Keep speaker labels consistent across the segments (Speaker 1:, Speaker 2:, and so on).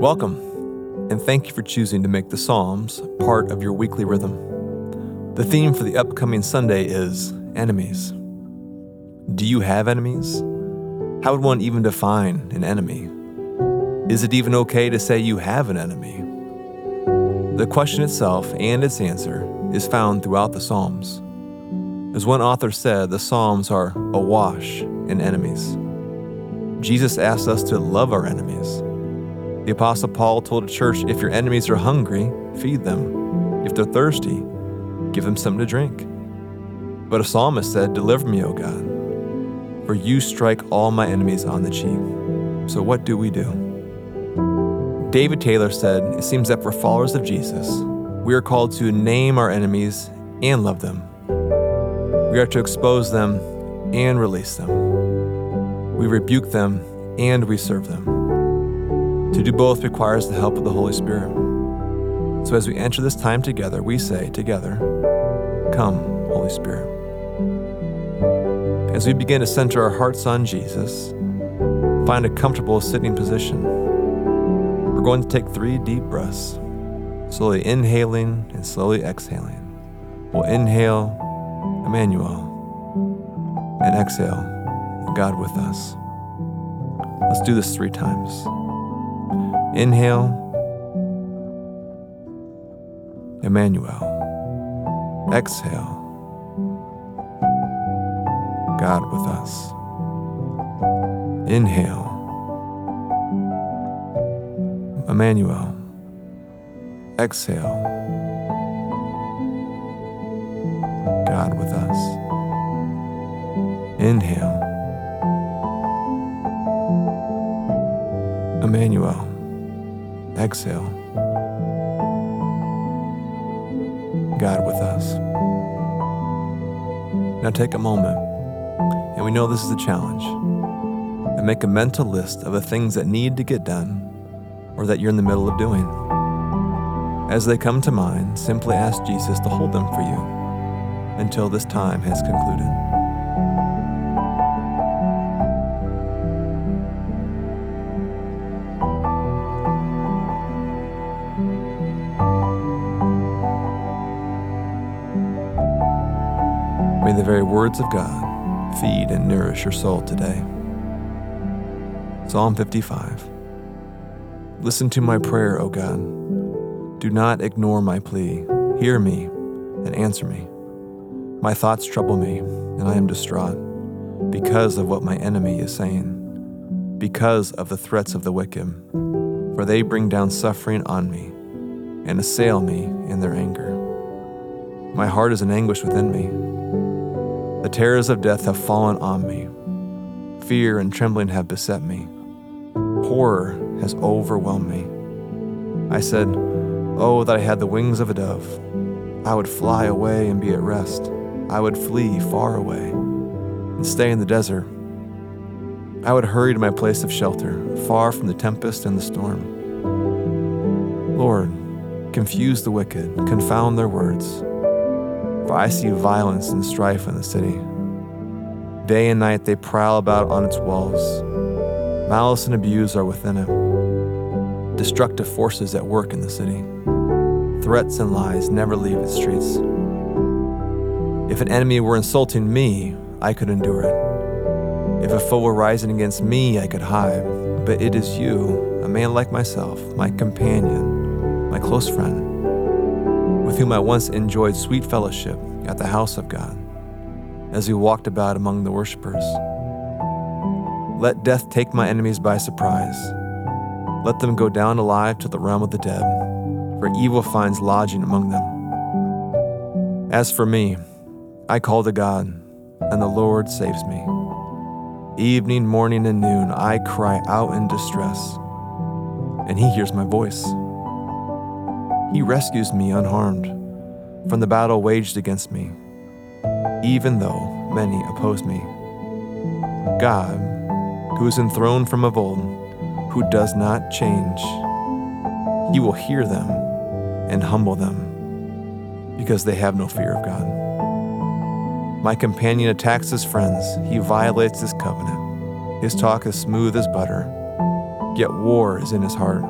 Speaker 1: Welcome, and thank you for choosing to make the Psalms part of your weekly rhythm. The theme for the upcoming Sunday is enemies. Do you have enemies? How would one even define an enemy? Is it even okay to say you have an enemy? The question itself and its answer is found throughout the Psalms. As one author said, the Psalms are awash in enemies. Jesus asks us to love our enemies. The Apostle Paul told a church if your enemies are hungry, feed them. If they're thirsty, give them something to drink. But a psalmist said, Deliver me, O God, for you strike all my enemies on the cheek. So what do we do? David Taylor said, It seems that for followers of Jesus, we are called to name our enemies and love them. We are to expose them and release them. We rebuke them and we serve them. To do both requires the help of the Holy Spirit. So as we enter this time together, we say together, Come, Holy Spirit. As we begin to center our hearts on Jesus, find a comfortable sitting position. We're going to take three deep breaths, slowly inhaling and slowly exhaling. We'll inhale, Emmanuel, and exhale, God with us. Let's do this three times. Inhale, Emmanuel. Exhale, God with us. Inhale, Emmanuel. Exhale, God with us. Inhale, Emmanuel. Exhale. God with us. Now take a moment, and we know this is a challenge, and make a mental list of the things that need to get done or that you're in the middle of doing. As they come to mind, simply ask Jesus to hold them for you until this time has concluded. Very words of God feed and nourish your soul today. Psalm 55 Listen to my prayer, O God. Do not ignore my plea. Hear me and answer me. My thoughts trouble me, and I am distraught because of what my enemy is saying, because of the threats of the wicked. For they bring down suffering on me and assail me in their anger. My heart is in anguish within me. The terrors of death have fallen on me. Fear and trembling have beset me. Horror has overwhelmed me. I said, Oh, that I had the wings of a dove. I would fly away and be at rest. I would flee far away and stay in the desert. I would hurry to my place of shelter, far from the tempest and the storm. Lord, confuse the wicked, confound their words for I see violence and strife in the city. Day and night they prowl about on its walls. Malice and abuse are within it. Destructive forces at work in the city. Threats and lies never leave its streets. If an enemy were insulting me, I could endure it. If a foe were rising against me, I could hide. But it is you, a man like myself, my companion, my close friend with whom I once enjoyed sweet fellowship at the house of God, as we walked about among the worshippers. Let death take my enemies by surprise. Let them go down alive to the realm of the dead, for evil finds lodging among them. As for me, I call to God, and the Lord saves me. Evening, morning, and noon, I cry out in distress, and He hears my voice. He rescues me unharmed from the battle waged against me, even though many oppose me. God, who is enthroned from of old, who does not change, He will hear them and humble them because they have no fear of God. My companion attacks his friends, he violates his covenant. His talk is smooth as butter, yet war is in his heart.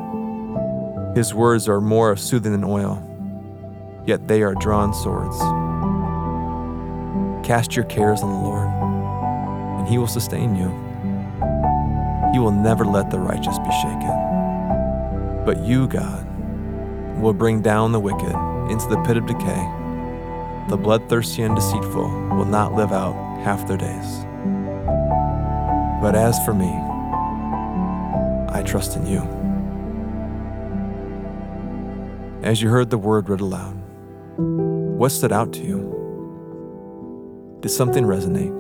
Speaker 1: His words are more soothing than oil, yet they are drawn swords. Cast your cares on the Lord, and He will sustain you. He will never let the righteous be shaken. But you, God, will bring down the wicked into the pit of decay. The bloodthirsty and deceitful will not live out half their days. But as for me, I trust in you. As you heard the word read aloud, what stood out to you? Did something resonate?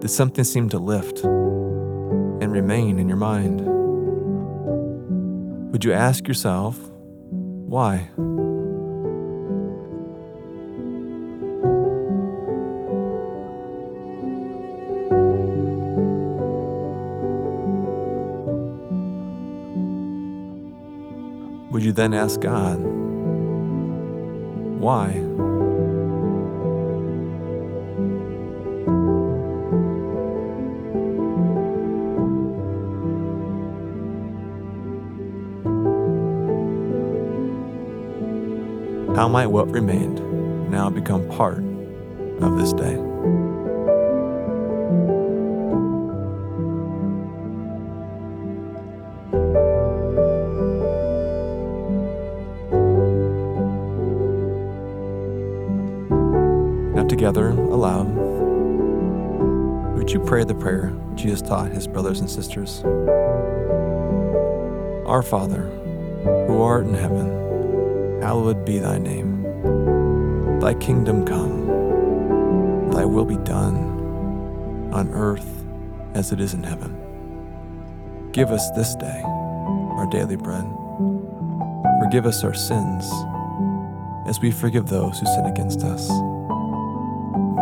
Speaker 1: Did something seem to lift and remain in your mind? Would you ask yourself, why? Would you then ask God, why? How might what remained now become part of this day? Together, aloud, would you pray the prayer Jesus taught his brothers and sisters? Our Father, who art in heaven, hallowed be thy name. Thy kingdom come, thy will be done, on earth as it is in heaven. Give us this day our daily bread. Forgive us our sins, as we forgive those who sin against us.